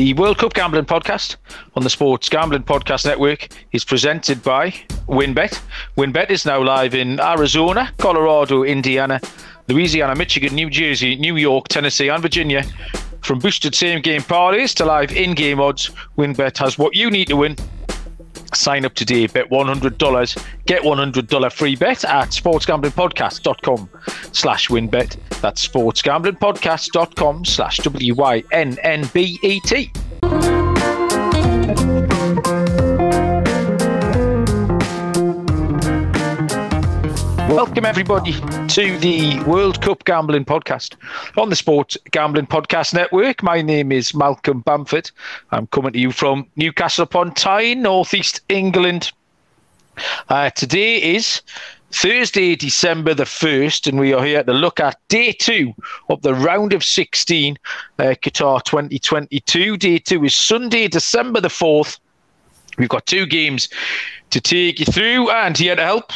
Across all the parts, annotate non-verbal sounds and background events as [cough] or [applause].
The World Cup Gambling Podcast on the Sports Gambling Podcast Network is presented by WynnBET. WynnBET is now live in Arizona, Colorado, Indiana, Louisiana, Michigan, New Jersey, New York, Tennessee, and Virginia. From boosted same game parlays to live in game odds, WynnBET has what you need to win Sign up today, bet $100, get $100 free bet at sportsgamblingpodcast.com slash wynnbet. That's sportsgamblingpodcast.com slash W-Y-N-N-B-E-T. Welcome, everybody, to the World Cup Gambling Podcast on the Sports Gambling Podcast Network. My name is Malcolm Bamford. I'm coming to you from Newcastle upon Tyne, northeast England. Uh, today is Thursday, December the 1st, and we are here to look at day two of the round of 16 uh, Qatar 2022. Day two is Sunday, December the 4th. We've got two games to take you through, and here to help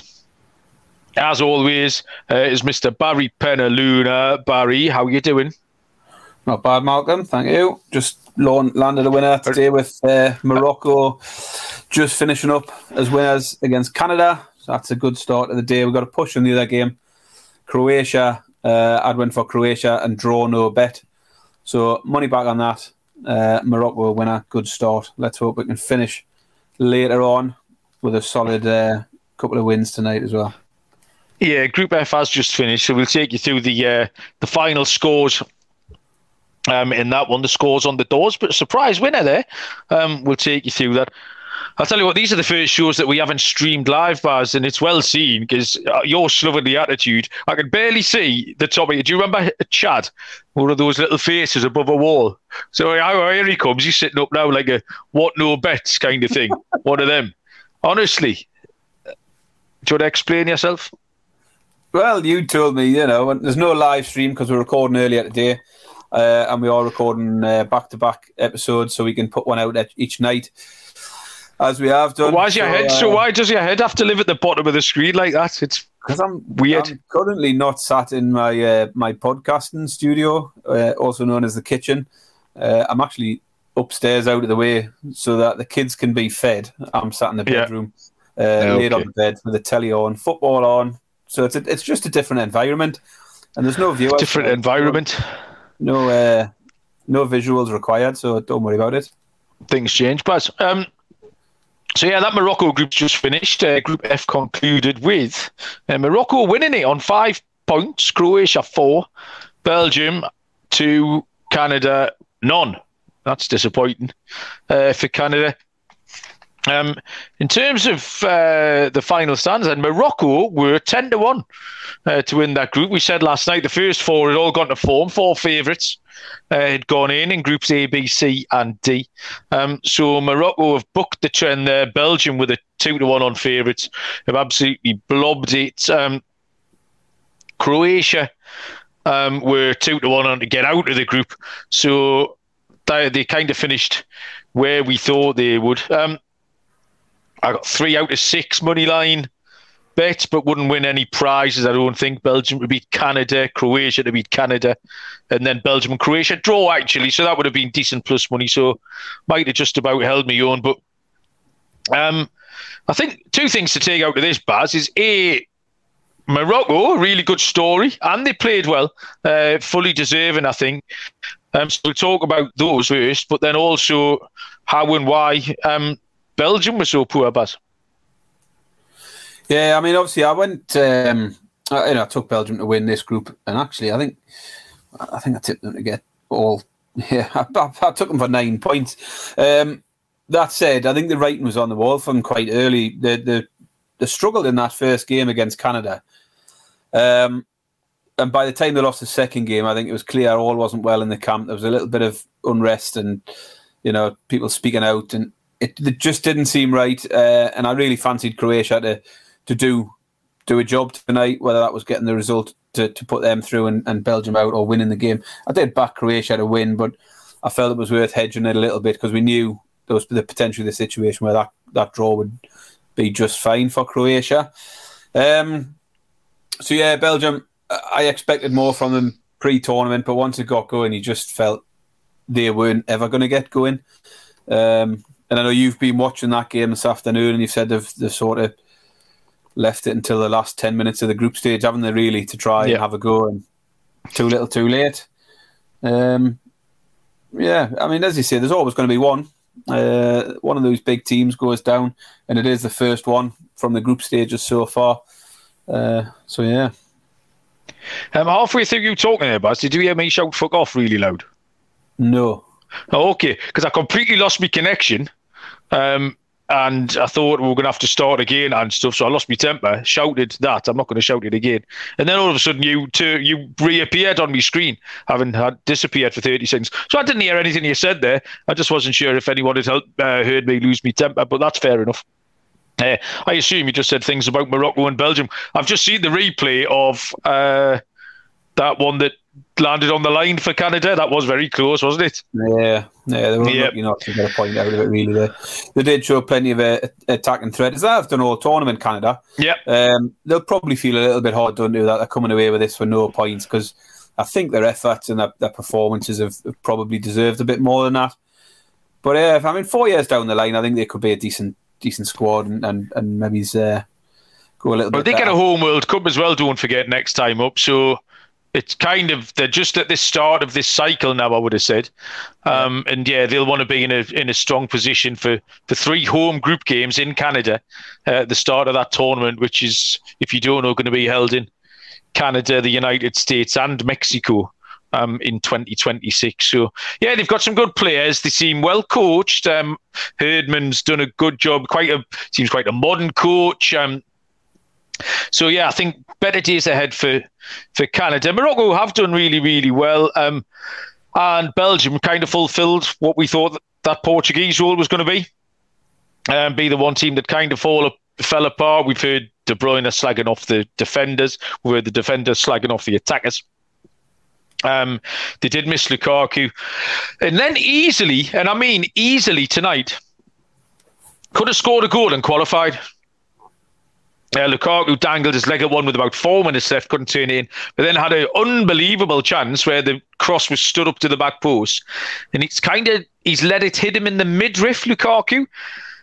as always, uh, is Mr. Barry Penaluna. Barry, how are you doing? Not bad, Malcolm. Thank you. Just landed a winner today with uh, Morocco just finishing up as winners against Canada. So that's a good start of the day. We've got a push in the other game. Croatia, uh, I'd win for Croatia and draw no bet. So money back on that. Uh, Morocco winner. Good start. Let's hope we can finish later on with a solid uh, couple of wins tonight as well. Yeah, Group F has just finished, so we'll take you through the uh, the final scores um, in that one. The scores on the doors, but surprise winner there. Um, we'll take you through that. I'll tell you what; these are the first shows that we haven't streamed live, Baz, and it's well seen because uh, you're slovenly attitude. I can barely see the top of you. Do you remember Chad? One of those little faces above a wall. So here he comes. He's sitting up now like a what no bets kind of thing. [laughs] One of them. Honestly, do you want to explain yourself? Well, you told me, you know, there's no live stream because we're recording earlier today, uh, and we are recording back to back episodes, so we can put one out each night, as we have done. why's your so, head? Uh, so why does your head have to live at the bottom of the screen like that? It's because I'm weird. I'm currently not sat in my uh, my podcasting studio, uh, also known as the kitchen. Uh, I'm actually upstairs, out of the way, so that the kids can be fed. I'm sat in the bedroom. Yeah. Uh, laid on the bed with the telly on, football on, so it's a, it's just a different environment, and there's no view. Different environment. No, uh, no visuals required, so don't worry about it. Things change, but um, so yeah, that Morocco group's just finished. Uh, group F concluded with uh, Morocco winning it on five points, Croatia four, Belgium two, Canada none. That's disappointing uh, for Canada. Um, in terms of uh, the final stands, and Morocco were ten to one uh, to win that group. We said last night the first four had all gone to form. Four favourites uh, had gone in in groups A, B, C, and D. Um, so Morocco have booked the trend there. Belgium with a two to one on favourites have absolutely blobbed it. Um, Croatia um, were two to one on to get out of the group. So they, they kind of finished where we thought they would. Um, I got three out of six money line bets, but wouldn't win any prizes. I don't think Belgium to beat Canada, Croatia to beat Canada, and then Belgium and Croatia draw actually. So that would have been decent plus money. So might have just about held me on. But um, I think two things to take out of this, Baz, is a Morocco, really good story, and they played well, uh, fully deserving, I think. Um, so we'll talk about those first, but then also how and why um, Belgium was so poor, but yeah, I mean, obviously, I went. Um, I, you know, I took Belgium to win this group, and actually, I think, I think I tipped them to get all. [laughs] Yeah, I, I, I took them for nine points. Um, that said, I think the writing was on the wall from quite early. The the the struggled in that first game against Canada. Um, and by the time they lost the second game, I think it was clear all wasn't well in the camp. There was a little bit of unrest and you know people speaking out, and it, it just didn't seem right. Uh, and I really fancied Croatia to to do do a job tonight, whether that was getting the result to, to put them through and, and Belgium out or winning the game. I did back Croatia to win, but I felt it was worth hedging it a little bit because we knew there was the potential the situation where that, that draw would be just fine for Croatia. Um, so yeah, Belgium. I expected more from them pre-tournament, but once it got going, you just felt they weren't ever going to get going. Um, and I know you've been watching that game this afternoon, and you've said they've, they've sort of left it until the last 10 minutes of the group stage, haven't they, really, to try Yeah. and have a go, and too little, too late. Um, yeah, I mean, as you say, there's always going to be one. Uh, one of those big teams goes down, and it is the first one from the group stages so far. Uh, so, yeah. Um, halfway through you talking there, Buzz, did you hear me shout "fuck off" really loud? No. Oh, okay, because I completely lost my connection, um, and I thought we were going to have to start again and stuff. So I lost my temper, shouted that. I'm not going to shout it again, and then all of a sudden you two, you reappeared on my screen, having had disappeared for 30 seconds. So I didn't hear anything you said there. I just wasn't sure if anyone had uh, heard me lose my temper, but that's fair enough. Uh, I assume you just said things about Morocco and Belgium. I've just seen the replay of uh, that one that landed on the line for Canada. That was very close, wasn't it? Yeah, yeah, they were Yeah. lucky not to get a point out of it. Really, they, they did show plenty of uh, attacking threat. As have done all tournament, Canada. Yeah. Um, they'll probably feel a little bit hard done to that they're coming away with this for no points because I think their efforts and their, their performances have, have probably deserved a bit more than that. But uh, I mean, four years down the line, I think they could be a decent, decent squad and and, and maybe uh, go a little bit. But they get better. a home World Cup as well, don't forget, next time up. So it's kind of they're just at the start of this cycle now, I would have said. Um, and yeah, they'll want to be in a in a strong position for, for three home group games in Canada uh, at the start of that tournament, which is, if you don't know, going to be held in Canada, the United States, and Mexico. Um, in 2026. So, yeah, they've got some good players. They seem well coached. Um, Herdman's done a good job. Quite a seems quite a modern coach. Um, so yeah, I think better days ahead for for Canada. Morocco have done really, really well, um, and Belgium kind of fulfilled what we thought that, Portuguese role was going to be, um, be the one team that kind of fall fell apart. We've heard De Bruyne slagging off the defenders. We've heard the defenders slagging off the attackers. Um, they did miss Lukaku, and then easily, and I mean easily tonight, could have scored a goal and qualified. Uh, Lukaku dangled his leg at one with about four minutes left, couldn't turn it in, but then had an unbelievable chance where the cross was stood up to the back post, and it's kind of he's let it hit him in the midriff, Lukaku,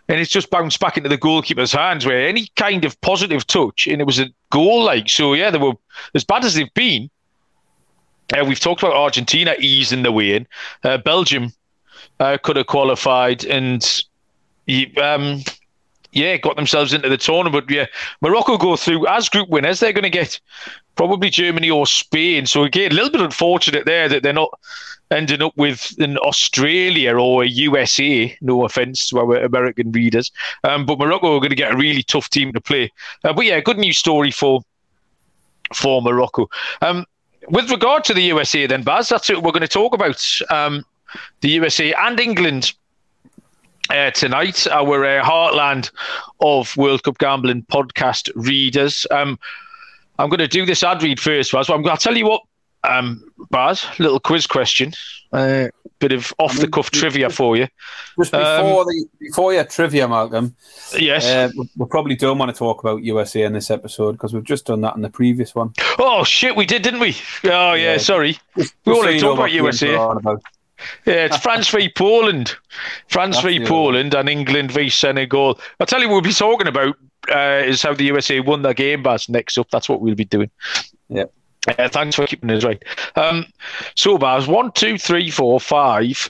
and it's just bounced back into the goalkeeper's hands. Where any kind of positive touch, and it was a goal like so. Yeah, they were as bad as they've been. Uh, we've talked about Argentina easing the way in. Uh, Belgium uh, could have qualified, and um, yeah, got themselves into the tournament. Yeah, Morocco go through as group winners. They're going to get probably Germany or Spain. So again, a little bit unfortunate there that they're not ending up with an Australia or a USA. No offense to our American readers, um, but Morocco are going to get a really tough team to play. Uh, but yeah, good news story for for Morocco. Um, with regard to the USA, then Baz, that's what we're going to talk about. Um, the USA and England uh, tonight, our uh, heartland of World Cup gambling podcast readers. Um, I'm going to do this ad read first, Baz. I'm going to tell you what, um, Baz, little quiz question, uh, bit of off the cuff trivia for you. Just before the before your trivia, Malcolm. Yes. Uh, we- we probably don't want to talk about USA in this episode because we've just done that in the previous one. oh shit, we did, didn't we? Oh yeah, Yeah. sorry. Just We so only you talk about USA. We're on about. Yeah, it's France v Poland. France That's v Poland and England v Senegal. I'll tell you what we'll be talking about uh, is how the USA won their game, Baz. Next up, that's what we'll be doing. Yeah. Uh, thanks for keeping us right. Um, so, Baz, one, two, three, four, five.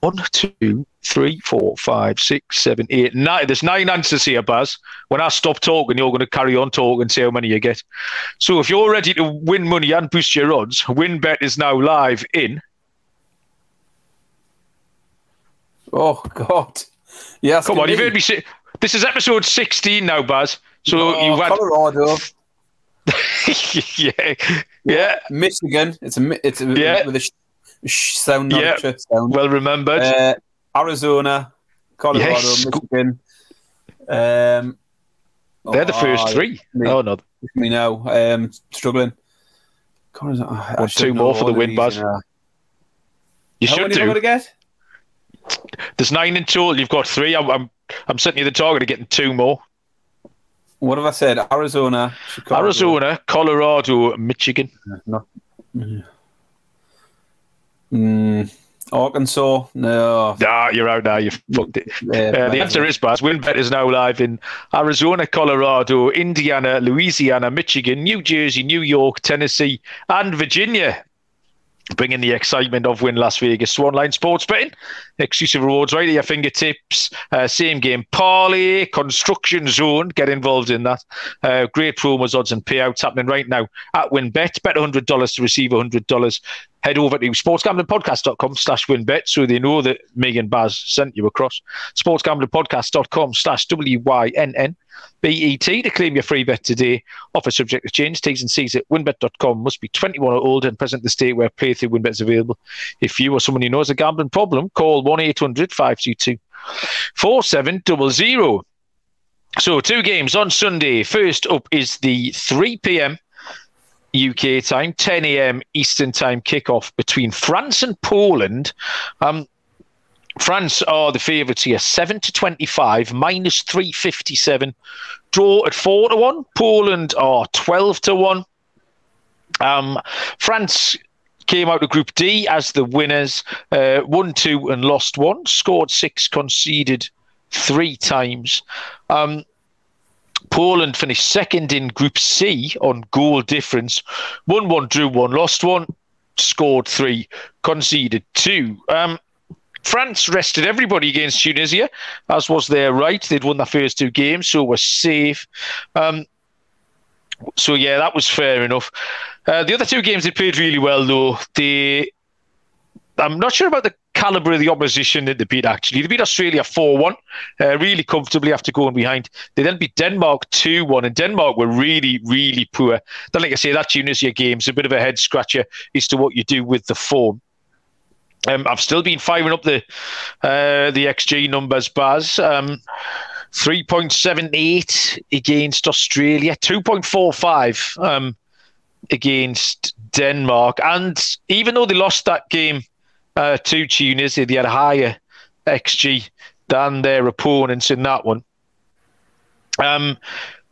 One, two, three, four, five, six, seven, eight, nine. There's nine answers here, Baz. When I stop talking, you're going to carry on talking and say how many you get. So, if you're ready to win money and boost your odds, WynnBET is now live in Oh God! Yes, Come on, you've heard me say this is episode 16 now, Baz. So Oh, you had Colorado, [laughs] yeah, yeah, Michigan. It's a it's a, Yeah. with a sh- sh sound, Yeah. sound. well remembered. Uh, Arizona, Colorado, Yes. Michigan. Um, They're the first three. me. Oh no, Me now, um, struggling. Colorado, I- I two more for the win, these, Baz. you you How should many have I do. to get? There's nine in total. You've got three. I'm, I'm, I'm setting you the target of getting two more. What have I said? Arizona, Chicago. Arizona, Colorado, Michigan. Not, mm, Arkansas, no. Nah, you're out now. You fucked it. Uh, the answer is Baz. WynnBET is now live in Arizona, Colorado, Indiana, Louisiana, Michigan, New Jersey, New York, Tennessee, and Virginia bringing the excitement of Wynn Las Vegas Swanline Sports Betting. Exclusive rewards right at your fingertips. Uh, same game parlay, construction zone. Get involved in that. Uh, great promos, odds, and payouts happening right now at WynnBET. Bet $100 to receive $100. Head over to sportsgamblingpodcast.com slash wynnbet so they know that Megan Baz sent you across. Sportsgamblingpodcast.com slash W-Y-N-N. BET to claim your free bet today. Offer subject to change. T's and C's at wynnbet.com. Must be 21 or older and present the state where playthrough WynnBET is available. If you or someone you know has a gambling problem, call 1 800 522 4700. So, two games on Sunday. First up is the 3 p.m. UK time, 10 a.m. Eastern time kickoff between France and Poland. Um, France are the favourites here, seven to twenty-five, minus three fifty-seven. Draw at four to one. Poland are twelve to one. Um, France came out of Group D as the winners, uh, won two and lost one, scored six, conceded three times. Um, Poland finished second in Group C on goal difference, won one, drew one, lost one, scored three, conceded two. Um, France rested everybody against Tunisia, as was their right. They'd won the first two games, so were safe. Um, so yeah, that was fair enough. Uh, the other two games they played really well, though. They, I'm not sure about the caliber of the opposition that they beat. Actually, they beat Australia four-one, uh, really comfortably after going behind. They then beat Denmark two-one, and Denmark were really, really poor. Then, like I say, that Tunisia game's a bit of a head scratcher as to what you do with the form. Um, I've still been firing up the uh, the XG numbers, Baz. Um, 3.78 against Australia, 2.45 um, against Denmark. And even though they lost that game uh, to Tunisia, they had a higher XG than their opponents in that one. Um,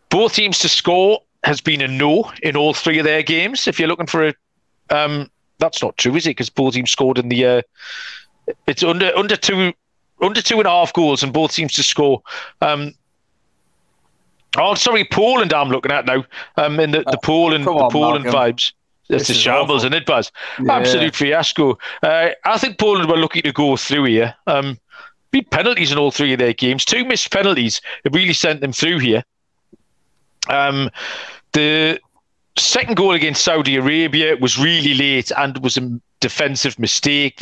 both teams to score has been a no in all three of their games. If you're looking for a um, that's not true, is it? Because both teams scored in the. Uh, it's under under two under two and a half goals, and both teams to score. Um, oh, sorry, Poland. I'm looking at now. Um, in the, the Poland on, the Poland Malcolm. vibes. It's a shambles, awful. isn't it, Baz? Yeah. Absolute fiasco. Uh, I think Poland were lucky to go through here. Um, beat penalties in all three of their games. Two missed penalties have really sent them through here. Um, the second goal against Saudi Arabia was really late and was a defensive mistake.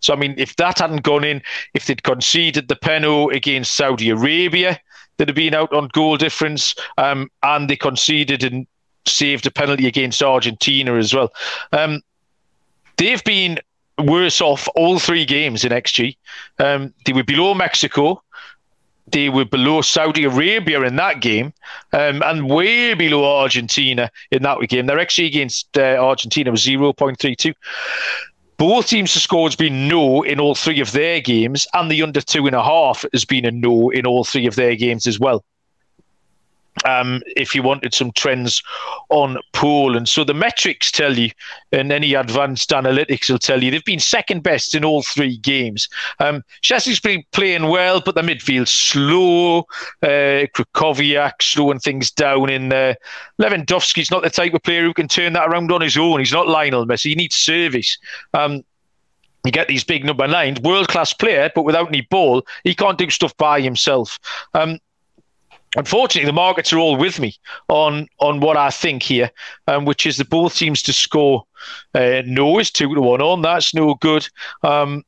So, I mean, if that hadn't gone in, if they'd conceded the penalty against Saudi Arabia, they'd have been out on goal difference, um, and they conceded and saved a penalty against Argentina as well. Um, they've been worse off all three games in XG. Um, they were below Mexico they were below Saudi Arabia in that game, um, and way below Argentina in that game. Their XG against uh, Argentina was zero point three two. Both teams to score has been no in all three of their games, and the under two and a half has been a no in all three of their games as well um, if you wanted some trends on Poland. So the metrics tell you, and any advanced analytics will tell you, they've been second best in all three games. Um, Szczesny's been playing well, but the midfield's slow. Uh, Krychowiak slowing things down in there. Lewandowski's not the type of player who can turn that around on his own. He's not Lionel Messi. He needs service. Um, you get these big number nines, world class player, but without any ball, he can't do stuff by himself. Um, unfortunately, the markets are all with me on on what I think here, um, which is that both teams to score uh, no is two to one on. That's no good. Um,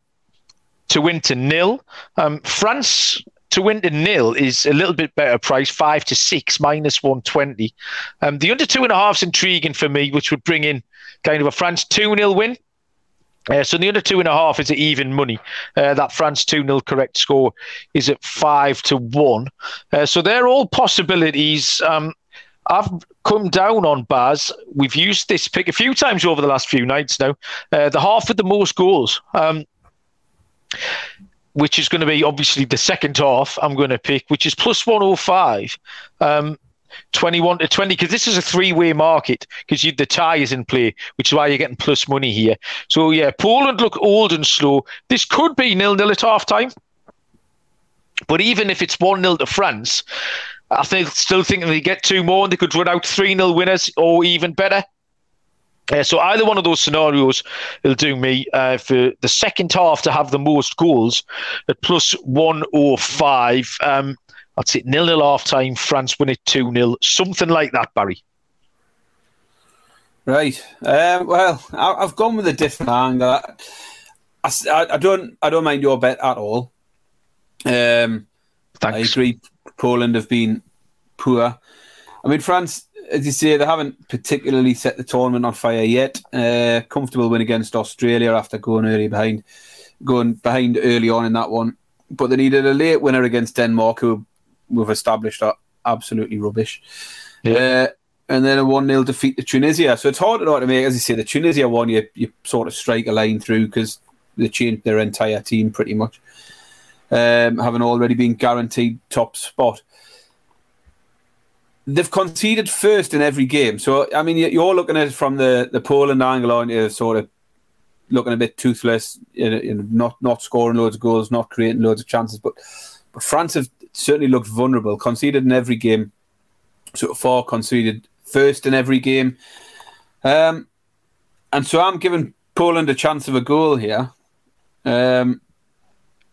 to win to nil, um, France to win to nil is a little bit better price, five to six minus one twenty. Um, the under two and a half is intriguing for me, which would bring in kind of a France two 0 win uh, so the under two and a half is at even money. Uh, that France 2 0 correct score is at five to one. Uh, so they're all possibilities. Um, I've come down on Baz. We've used this pick a few times over the last few nights now. Uh, the half with the most goals, um, which is going to be obviously the second half I'm going to pick, which is plus 105. Um, 21 to 20 because this is a three-way market because the tie is in play which is why you're getting plus money here. So yeah poland look old and slow. This could be nil-nil at half time but even if it's 1-0 to france i think still thinking they get two more and they could run out 3-0 winners or even better. Uh, so either one of those scenarios will do me uh, for the second half to have the most goals at plus 105 um, I'd say nil nil half time. France win it two 0 something like that. Barry. Right. Um, well, I, have gone with a different angle. I, I, I, don't. I don't mind your bet at all. Um, Thanks. I agree. Poland have been poor. I mean, France, as you say, they haven't particularly set the tournament on fire yet. Uh, comfortable win against Australia after going early behind, going behind early on in that one. But they needed a late winner against Denmark, who we've established are absolutely rubbish. Yeah. Uh, and then a 1 0 defeat to Tunisia. So it's hard to know to make. As you say, the Tunisia one, you, you sort of strike a line through because they changed their entire team pretty much, um, having already been guaranteed top spot. They've conceded first in every game. So, I mean, you're looking at it from the, the Poland angle on you, sort of looking a bit toothless, you know, not, not scoring loads of goals, not creating loads of chances. But, but France have certainly looked vulnerable. Conceded in every game, sort of four conceded first in every game. Um, and so I'm giving Poland a chance of a goal here. Um,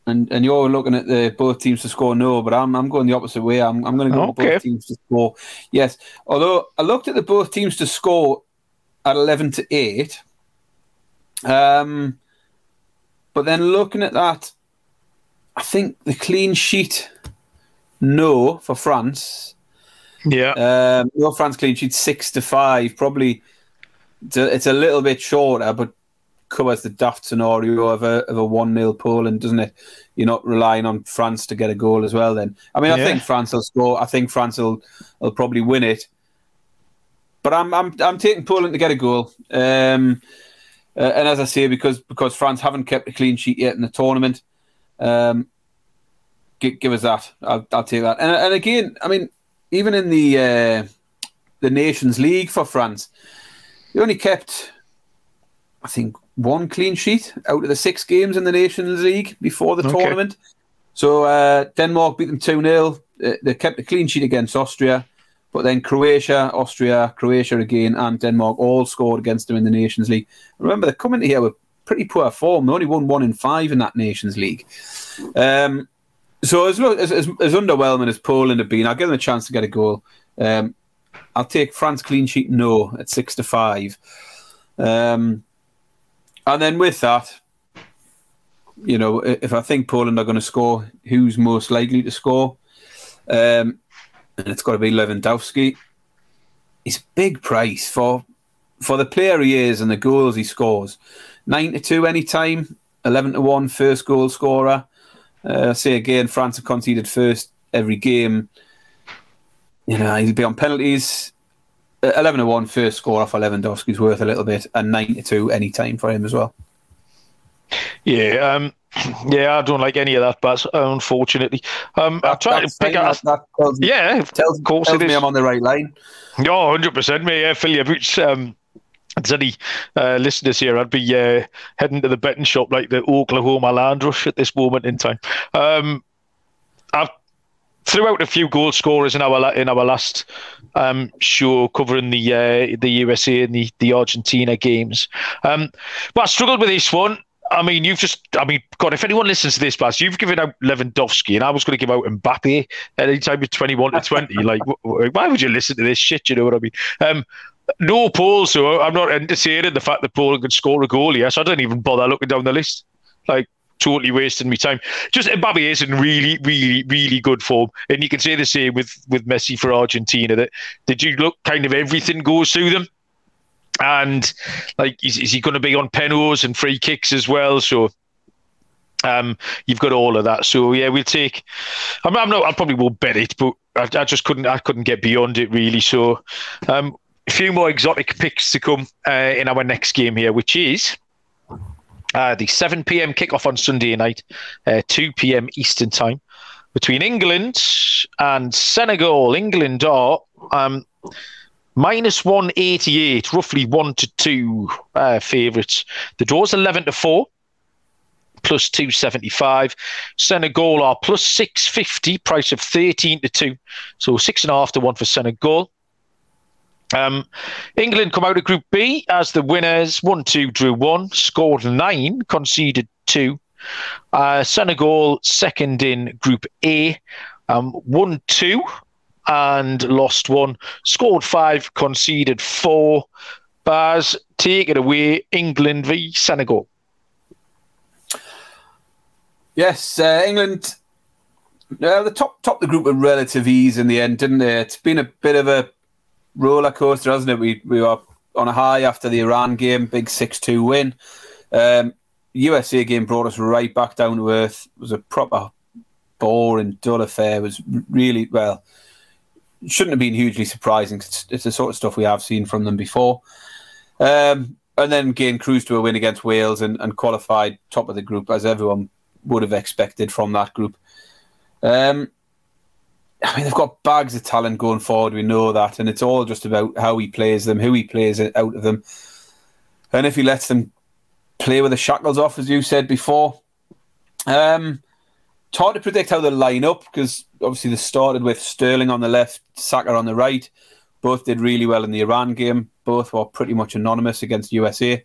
and and you're looking at the both teams to score no, but I'm I'm going the opposite way. I'm I'm going to go okay. both teams to score. Yes, although I looked at the both teams to score at eleven to eight. Um, but then looking at that, I think the clean sheet no for France. Yeah. Um, no France clean sheet six to five. Probably it's a, it's a little bit shorter, but covers the daft scenario of a of a one 0 Poland, doesn't it? You're not relying on France to get a goal as well. Then I mean, I yeah. think France will score. I think France will will probably win it. But I'm I'm I'm taking Poland to get a goal. Um, uh, and as I say, because because France haven't kept a clean sheet yet in the tournament, um, give, give us that. I'll, I'll take that. And, and again, I mean, even in the uh, the Nations League for France, they only kept, I think, one clean sheet out of the six games in the Nations League before the okay. tournament. So uh, Denmark beat them 2 0. Uh, they kept a clean sheet against Austria. But then Croatia, Austria, Croatia again, and Denmark all scored against them in the Nations League. Remember, they're coming here with pretty poor form. They only won one in five in that Nations League. Um, so as, as, as, underwhelming as Poland have been, I'll give them a chance to get a goal. Um, I'll take France clean sheet no at six to five. Um, and then with that, you know, if I think Poland are going to score, who's most likely to score? Um, and it's got to be Lewandowski. It's big price for for the player he is and the goals he scores. Nine to two anytime, eleven to one first goal scorer. Uh, say again, France have conceded first every game. You know, he'll be on penalties. Uh, 11 to 1 first score off Lewandowski's worth a little bit, and 9 to 2 any time for him as well. Yeah, um, [clears throat] yeah, I don't like any of that, but unfortunately, um, that, I try to pick out. That, that yeah, tells, of course tells it is. me I'm on the right line. Oh, 100 percent, mate. Yeah, Phil Um, there's any uh, listeners here, I'd be uh, heading to the betting shop like the Oklahoma Land Rush at this moment in time. Um, I've threw out a few goal scorers in our in our last um, show covering the uh, the USA and the, the Argentina games. Um, but I struggled with this one. I mean, you've just, I mean, God, if anyone listens to this, Baz, you've given out Lewandowski, and I was going to give out Mbappe at any time of 21 to 20. like, why would you listen to this shit? You know what I mean? Um, no Paul, so I'm not entertaining the fact that Paul can score a goal. Yes, I don't even bother looking down the list. Like totally wasting my time. Just Mbappe is in really, really, really good form, and you can say the same with with Messi for Argentina. That did you look kind of everything goes through them, and like is, is he going to be on penalties and free kicks as well? So. Um, you've got all of that, so yeah, we'll take. I'm, I'm not. I probably will bet it, but I, I, just couldn't. I couldn't get beyond it really. So, um, a few more exotic picks to come uh, in our next game here, which is uh, the 7 p.m. kickoff on Sunday night, uh, 2 p.m. Eastern time, between England and Senegal. England are Um, minus 188, roughly 1 to 2 uh, favourites. The draw's 11 to 4, plus 275. Senegal are plus 650, price of 13 to 2. So 6.5 to 1 for Senegal. Um, England come out of Group B as the winners 1 2 drew 1, scored 9, conceded 2. Uh, Senegal second in Group A, um, 1 2 and lost 1, scored 5, conceded 4. Baz, take it away, England v Senegal. Yes, uh, England. Uh, the top top the group with relative ease in the end, didn't they? It's been a bit of a roller coaster, hasn't it? We we were on a high after the Iran game, big six two win. Um, USA game brought us right back down to earth. It was a proper boring, dull affair. It was really well. Shouldn't have been hugely surprising. It's, it's the sort of stuff we have seen from them before. Um, and then again, cruise to a win against Wales and, and qualified top of the group as everyone would have expected from that group. Um, I mean, they've got bags of talent going forward. We know that, and it's all just about how he plays them, who he plays out of them, and if he lets them play with the shackles off, as you said before. Um, it's hard to predict how they'll line up because obviously they started with Sterling on the left, Saka on the right. Both did really well in the Iran game. Both were pretty much anonymous against USA.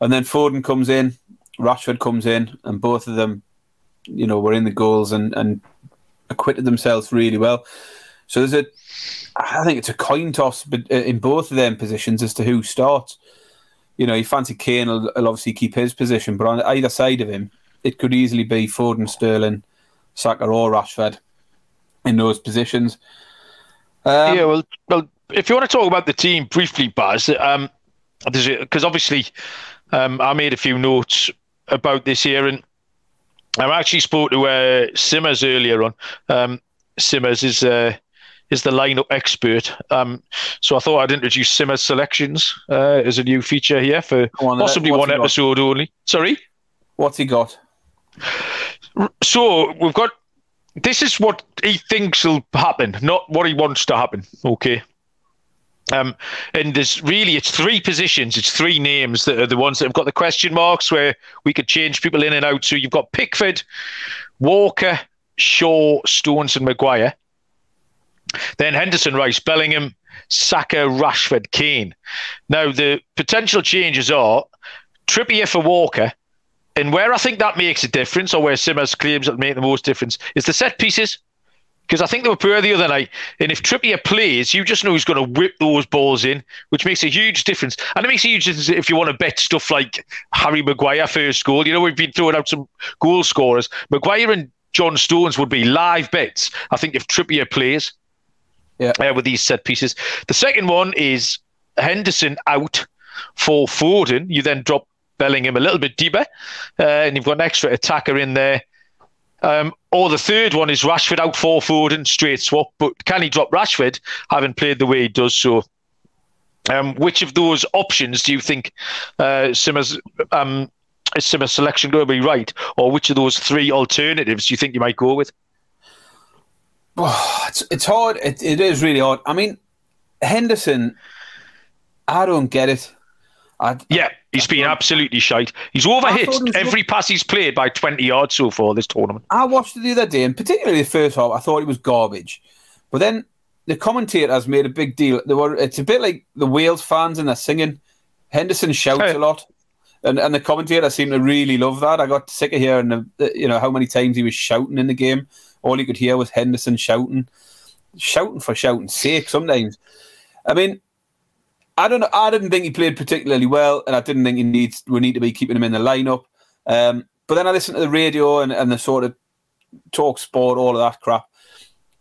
And then Foden comes in, Rashford comes in, and both of them, you know, were in the goals and, and acquitted themselves really well. So there's a, I think it's a coin toss in both of them positions as to who starts. You know, you fancy Kane will, will obviously keep his position, but on either side of him, it could easily be Foden, Sterling, Saka, or Rashford in those positions. Um, yeah, well, well, if you want to talk about the team briefly, Baz, um, because obviously um, I made a few notes about this here, and I actually spoke to uh, Simmers earlier on. Um, Simmers is uh, is the lineup expert, um, so I thought I'd introduce Simmers selections uh, as a new feature here for on, possibly one episode got? only. Sorry, what's he got? So we've got. This is what he thinks will happen, not what he wants to happen. Okay. Um, and there's really it's three positions, it's three names that are the ones that have got the question marks where we could change people in and out. So you've got Pickford, Walker, Shaw, Stones, and Maguire. Then Henderson, Rice, Bellingham, Saka, Rashford, Kane. Now the potential changes are Trippier for Walker, and where I think that makes a difference, or where Simmers claims it'll make the most difference, is the set pieces because I think they were poor the other night. And if Trippier plays, you just know he's going to whip those balls in, which makes a huge difference. And it makes a huge difference if you want to bet stuff like Harry Maguire first goal. You know, we've been throwing out some goal scorers. Maguire and John Stones would be live bets, I think, if Trippier plays yeah. Uh, with these set pieces. The second one is Henderson out for Foden. You then drop Bellingham a little bit deeper, uh, and you've got an extra attacker in there um, or the third one is Rashford out for and straight swap. But can he drop Rashford, having played the way he does? So, um, which of those options do you think uh, Simmer's um, is Simmer's selection going to be right, or which of those three alternatives do you think you might go with? Oh, it's it's hard. It, it is really hard. I mean, Henderson, I don't get it. I, yeah, he's been absolutely shite. He's overhit every pass he's played by 20 yards so far this tournament. I watched it the other day, and particularly the first half, I thought it was garbage. But then the commentators made a big deal. They were, it's a bit like the Wales fans and they're singing. Henderson shouts hey. a lot. And, and the commentator seemed to really love that. I got sick of hearing, the, you know, how many times he was shouting in the game. All you could hear was Henderson shouting, shouting for shouting's sake. Sometimes, I mean, I don't know. I didn't think he played particularly well, and I didn't think he needs we need to be keeping him in the lineup. Um, but then I listened to the radio and, and the sort of talk sport, all of that crap,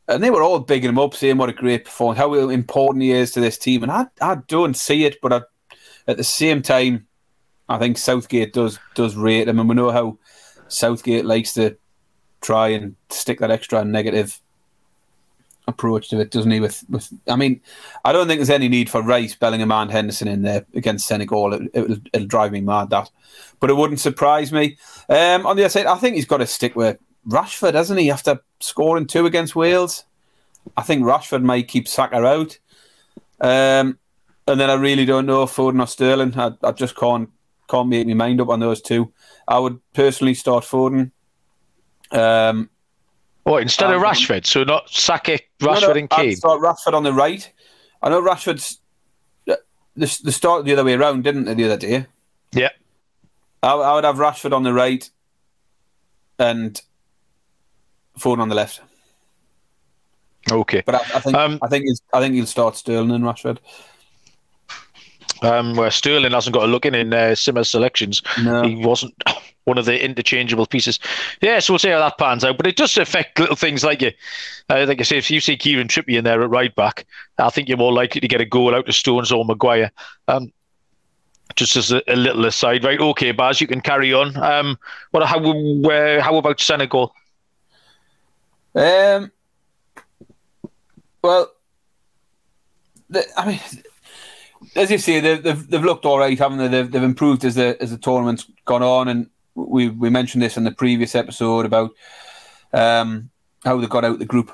and they were all bigging him up, saying what a great performance, how important he is to this team. And I, I don't see it, but I, at the same time, I think Southgate does does rate him, and we know how Southgate likes to try and stick that extra negative approach to it, doesn't he? With with, I mean, I don't think there's any need for Rice, Bellingham, and Henderson in there against Senegal. It, will it'll drive me mad that, but it wouldn't surprise me. Um, on the other side, I think he's got to stick with Rashford, hasn't he? After scoring two against Wales, I think Rashford might keep Saka out. Um, and then I really don't know Foden or Sterling. I, I just can't can't make my mind up on those two. I would personally start Foden. Um, oh, instead um, of Rashford, so not Saka, Rashford, no, no, and Kane. I'd start Rashford on the right. I know Rashford's the the start the other way around, didn't they, the other day? Yeah. I, I would have Rashford on the right and Foden on the left. Okay, but I, I think um, I think I think he'll start Sterling and Rashford. Um, where Sterling hasn't got a look in in uh, Simmer's selections. No. He wasn't one of the interchangeable pieces. Yeah, so we'll see how that pans out. But it does affect little things like you, uh, like I say, if you see Kieran Trippier in there at right back, I think you're more likely to get a goal out of Stones or Maguire. Um, just as a, a, little aside, right? Okay, Baz, you can carry on. Um, what? How? Where? How about Senegal? Um. Well, the, I mean, as you say, they've, they've, they've looked all right, haven't they? They've, they've improved as the as the tournament's gone on, and we we mentioned this in the previous episode about um, how they got out the group.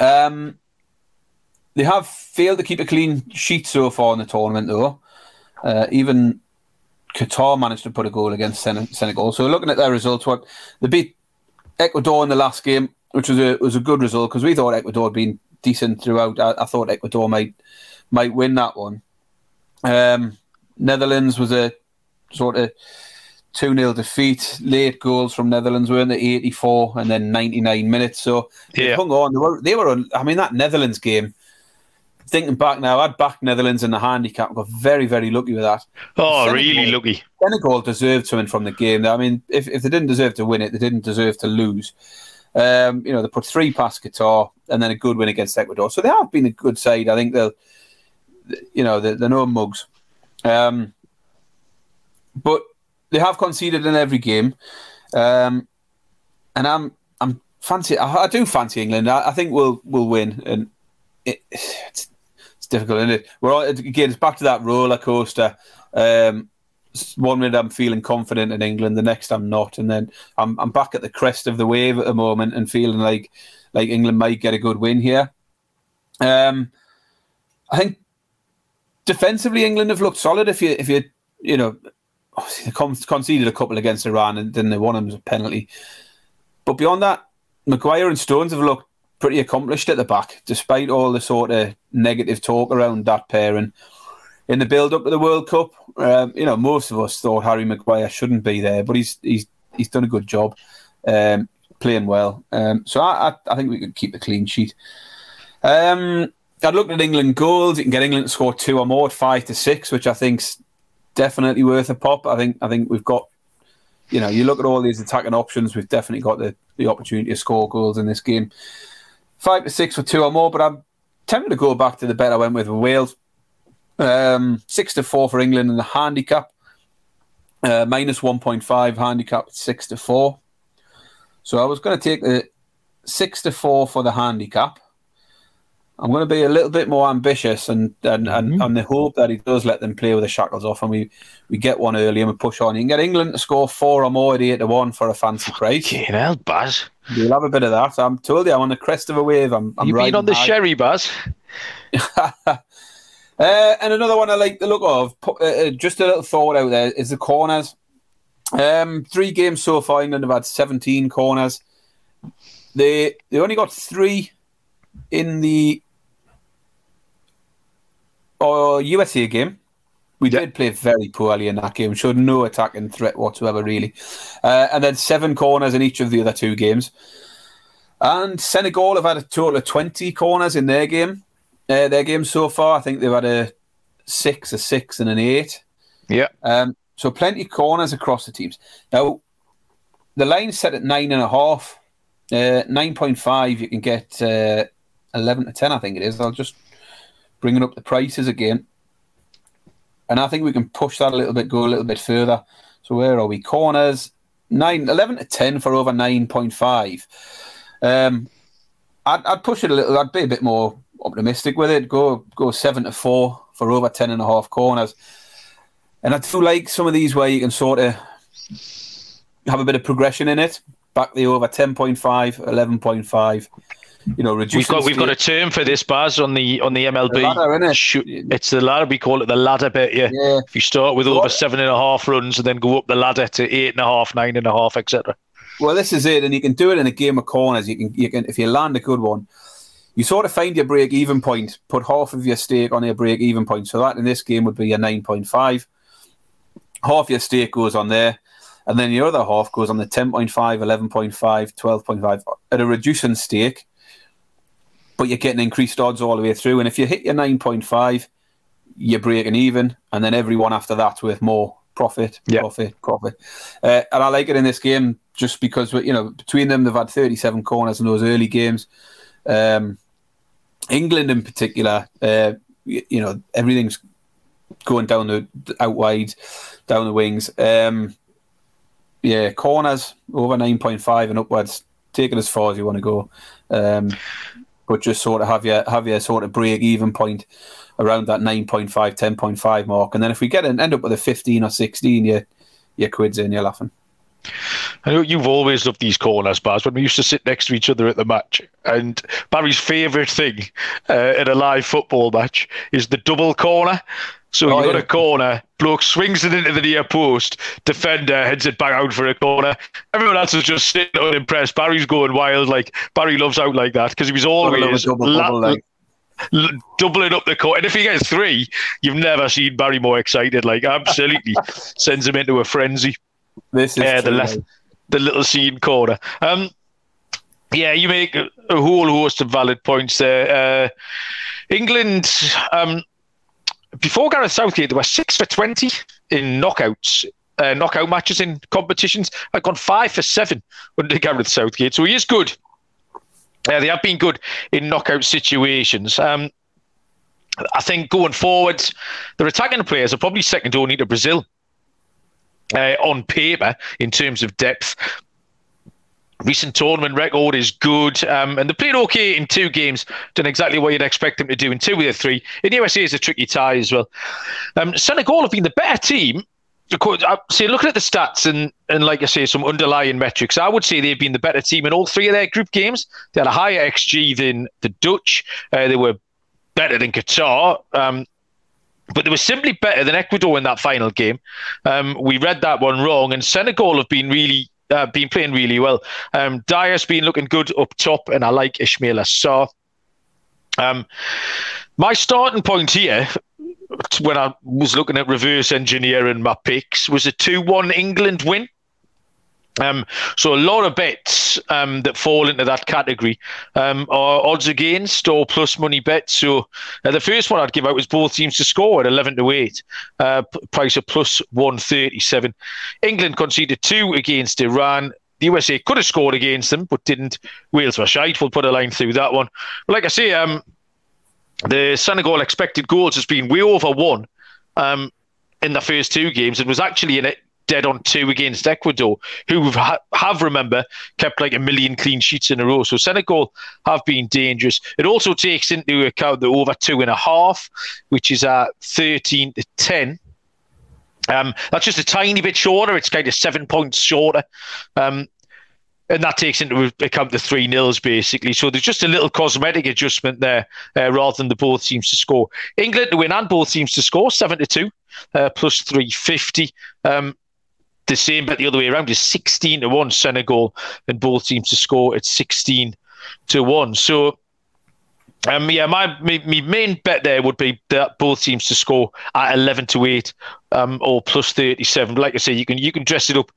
Um, they have failed to keep a clean sheet so far in the tournament, though. Uh, even Qatar managed to put a goal against Sen- Senegal. So looking at their results, what they beat Ecuador in the last game, which was a was a good result because we thought Ecuador had been decent throughout. I, I, thought Ecuador might might win that one. Um, Netherlands was a sort of 2 0 defeat. Late goals from Netherlands were in the 84 and then 99 minutes. So yeah. they hung on. They were, they were, I mean, that Netherlands game, thinking back now, I'd backed Netherlands in the handicap. Got very, very lucky with that. Oh, Senegal, really lucky. Senegal deserved something from the game. I mean, if, if they didn't deserve to win it, they didn't deserve to lose. Um, you know, they put three past Qatar and then a good win against Ecuador. So they have been a good side. I think they'll, you know, they're, they're no mugs. Um, but they have conceded in every game. Um, and I'm I'm fancy. I, I do fancy England. I, I, think we'll we'll win, and it, it's, it's difficult, isn't it? We're all, again. It's back to that roller coaster. Um, one minute I'm feeling confident in England, the next I'm not, and then I'm I'm back at the crest of the wave at the moment and feeling like like England might get a good win here. Um, I think defensively England have looked solid. If you if you you know they conceded a couple against Iran and then they won them as a penalty, but beyond that, Maguire and Stones have looked pretty accomplished at the back, despite all the sort of negative talk around that pair and in the build up to the World Cup. Um, you know, most of us thought Harry Maguire shouldn't be there, but he's he's he's done a good job, um, playing well. Um, so I, I, I think we could keep the clean sheet. Um, I'd looked at England goals. You can get England to score two or more at five to six, which I think's definitely worth a pop. I think I think we've got, you know, you look at all these attacking options. We've definitely got the the opportunity to score goals in this game. Five to six for two or more, but I'm tempted to go back to the bet I went with Wales. Um, six to four for England in the handicap. Uh, minus 1.5 handicap six to four. So I was going to take the six to four for the handicap. I'm going to be a little bit more ambitious and and, mm-hmm. and, and the hope that he does let them play with the shackles off and we, we get one early and we push on. You can get England to score four or more at eight to one for a fancy price. Okay, hell, Buzz. You'll have a bit of that. I'm told you I'm on the crest of a wave. I'm, I'm You've been on the high. sherry, Buzz. [laughs] Uh, and another one I like the look of, uh, uh, just a little thought out there, is the corners. Um, three games so far, England have had 17 corners. They they only got three in the uh, USA game. We did play very poorly in that game, showed no attacking threat whatsoever, really. Uh, and then seven corners in each of the other two games. And Senegal have had a total of 20 corners in their game uh, their games so far. I think they've had a six, a six, and an eight. Yeah. Um, so plenty of corners across the teams. Now, the line's set at nine and a half. Uh, 9.5, you can get uh, 11 to 10, I think it is. I'll just bring it up the prices again. And I think we can push that a little bit, go a little bit further. So where are we? Corners, nine, 11 to 10 for over 9.5. Um, I'd, I'd push it a little. I'd be a bit more optimistic with it. Go go seven to four for over ten and a half corners. And I do like some of these where you can sort of have a bit of progression in it. Back the over 10.5, 11.5. you know, reducing. We've got we've got a term for this, Baz, on the on the MLB. The ladder, it? It's the ladder. We call it the ladder bit. Yeah. yeah. If you start with over seven and a half runs and then go up the ladder to eight and a half, nine and a half, etc. Well, this is it, and you can do it in a game of corners. You can you can if you land a good one, you sort of find your break even point. Put half of your stake on your break even point. So that in this game would be a nine point five. Half your stake goes on there and then your other half goes on the 10.5, 11.5, 12.5 at a reducing stake, but you're getting increased odds all the way through. And if you hit your 9.5, you're breaking even, and then everyone after that's worth more profit, yep. profit, profit. Uh, and I like it in this game just because you know between them they've had 37 corners in those early games. Um, England in particular, uh, you, you, know everything's going down the out wide, down the wings. Um, yeah, corners over nine point five and upwards. Take it as far as you want to go, um, but just sort of have your have your sort of break even point around that 9.5, 10.5 mark, and then if we get an end up with a fifteen or sixteen, you your quids in, you're laughing. I know you've always loved these corners, Baz. When we used to sit next to each other at the match, and Barry's favourite thing uh, in a live football match is the double corner. So oh, you've got yeah. a corner, bloke swings it into the near post, defender heads it back out for a corner. Everyone else is just sitting unimpressed. Barry's going wild. Like Barry loves out like that because he was always double, double, la- l- doubling up the court. And if he gets three, you've never seen Barry more excited. Like absolutely [laughs] sends him into a frenzy. This is uh, the, left, the little scene corner. Um, yeah, you make a, a whole host of valid points there. Uh, England. Um, before Gareth Southgate, there were six for 20 in knockouts, uh, knockout matches in competitions. I've gone five for seven under Gareth Southgate. So he is good. Uh, they have been good in knockout situations. Um, I think going forward, their attacking players are probably second only to Brazil uh, on paper in terms of depth recent tournament record is good, um, and they played okay in two games, done exactly what you'd expect them to do in two of the three. In the USA is a tricky tie as well. Um, Senegal have been the better team. I say, looking at the stats and, and like I say, some underlying metrics, I would say they've been the better team in all three of their group games. They had a higher XG than the Dutch. Uh, they were better than Qatar. Um, but they were simply better than Ecuador in that final game. Um, we read that one wrong, and Senegal have been really uh, been playing really well. Um, Dia's been looking good up top, and I like Ismaila Sarr. Um, my starting point here, when I was looking at reverse engineering my picks, was a 2 1 England win. Um, so a lot of bets um, that fall into that category um, are odds against or plus money bets. So uh, the first one I'd give out was both teams to score at 11 to 8, uh, price of plus 137. England conceded two against Iran. The USA could have scored against them, but didn't. Wales were shite. We'll put a line through that one. But like I say, um, the Senegal expected goals has been way over one um, in the first two games. It was actually in it dead on two against Ecuador, who have, have remember kept like a million clean sheets in a row. So Senegal have been dangerous. It also takes into account the over two and a half, which is at thirteen to ten. Um, that's just a tiny bit shorter. It's kind of seven points shorter. Um, and that takes into account the three nils basically. So there's just a little cosmetic adjustment there, uh, rather than the both teams to score. England to win and both teams to score seven to two, uh, plus three fifty. Um, the same, but the other way around is 16 to 1 Senegal and both teams to score at 16 to 1. So, um, yeah, my, my, my main bet there would be that both teams to score at 11 to 8 um, or plus 37. Like I say, you can you can dress it up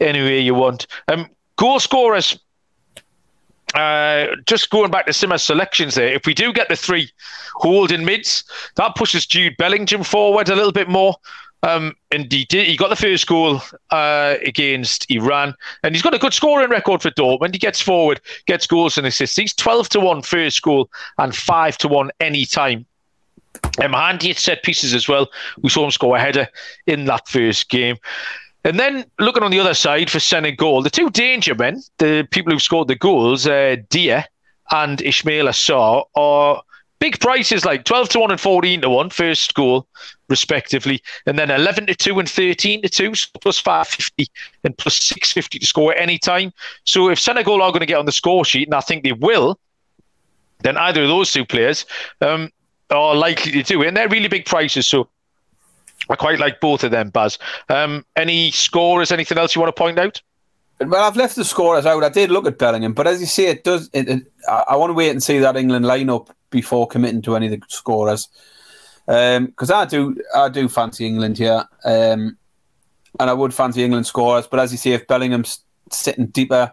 any way you want. Um, goal scorers, uh, just going back to similar selections there, if we do get the three holding mids, that pushes Jude Bellingham forward a little bit more. Um, and he did. He got the first goal uh, against Iran, and he's got a good scoring record for Dortmund. He gets forward, gets goals and assists. He's twelve to one first goal and five to one any time. Um, handy at set pieces as well. We saw him score a header in that first game. And then looking on the other side for Senegal, the two danger men, the people who scored the goals, uh, Dia and Ismaila Sarr, are big prices like 12 to 1 and 14 to 1 first goal respectively and then 11 to 2 and 13 to 2 so plus 550 and plus 650 to score at any time so if senegal are going to get on the score sheet and i think they will then either of those two players um, are likely to do it. And they're really big prices. So I quite like both of them, Baz. Um, any scorers, anything else you want to point out? Well, I've left the scorers out. I did look at Bellingham, but as you say, it does. It, it, I, want to wait and see that England lineup before committing to any of the scorers, because um, I do, I do fancy England here, um, and I would fancy England scorers. But as you say, if Bellingham's sitting deeper,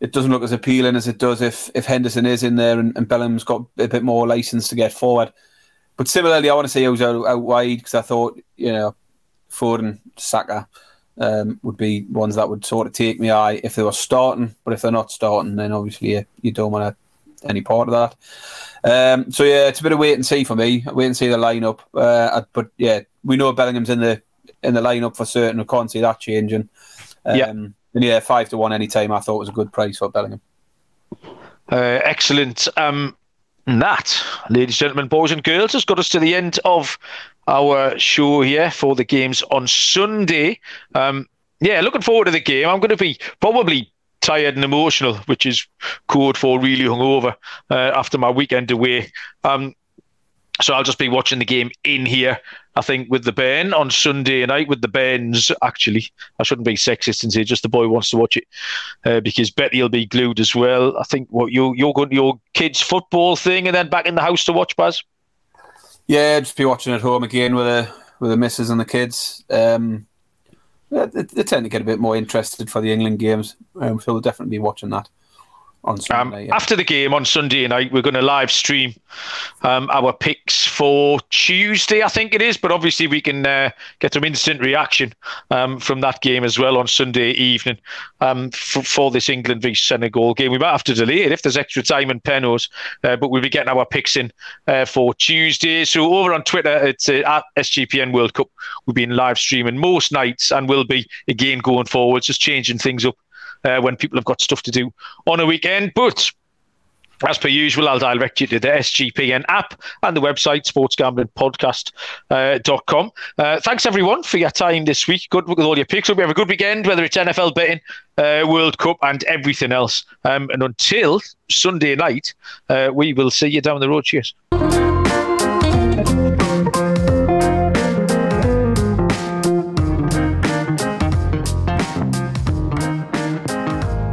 it doesn't look as appealing as it does if if Henderson is in there and, and Bellingham's got a bit more license to get forward. But similarly, I want to see who's out, out wide because I thought you know Foden, Saka um, would be ones that would sort of take me eye if they were starting. But if they're not starting, then obviously you, you don't want any part of that. Um, so yeah, it's a bit of wait and see for me. Wait and see the lineup. Uh, but yeah, we know Bellingham's in the in the lineup for certain. I can't see that changing. Um, yeah. And yeah, five to one any time. I thought was a good price for Bellingham. Uh, excellent. Um, that, ladies, gentlemen, boys and girls, has got us to the end of our show here for the games on Sunday. Um, yeah, looking forward to the game. I'm going to be probably tired and emotional, which is code for really hungover uh, after my weekend away. Um, so I'll just be watching the game in here. I think with the Ben on Sunday night with the Bens. Actually, I shouldn't be sexist and say just the boy wants to watch it uh, because Betty will be glued as well. I think what you you're going to your kids' football thing and then back in the house to watch Baz. Yeah, just be watching at home again with the with the missus and the kids. Um, they, they, tend to get a bit more interested for the England games, um, so we'll definitely be watching that on Sunday um, yeah. After the game on Sunday night, we're going to live stream um, our picks for Tuesday, I think it is. But obviously, we can uh, get some instant reaction um, from that game as well on Sunday evening um, for, for, this England v Senegal game. We might have to delay it if there's extra time and Penos, uh, but we'll be getting our picks in uh, for Tuesday. So over on Twitter, it's uh, at SGPN World Cup. We've been live streaming most nights and will be again going forward, just changing things up uh, when people have got stuff to do on a weekend. But as per usual, I'll direct you to the SGPN app and the website, sportsgamblingpodcast.com. Uh, uh, thanks, everyone, for your time this week. Good luck with all your picks. Hope you have a good weekend, whether it's NFL betting, uh, World Cup, and everything else. Um, and until Sunday night, uh, we will see you down the road. Cheers.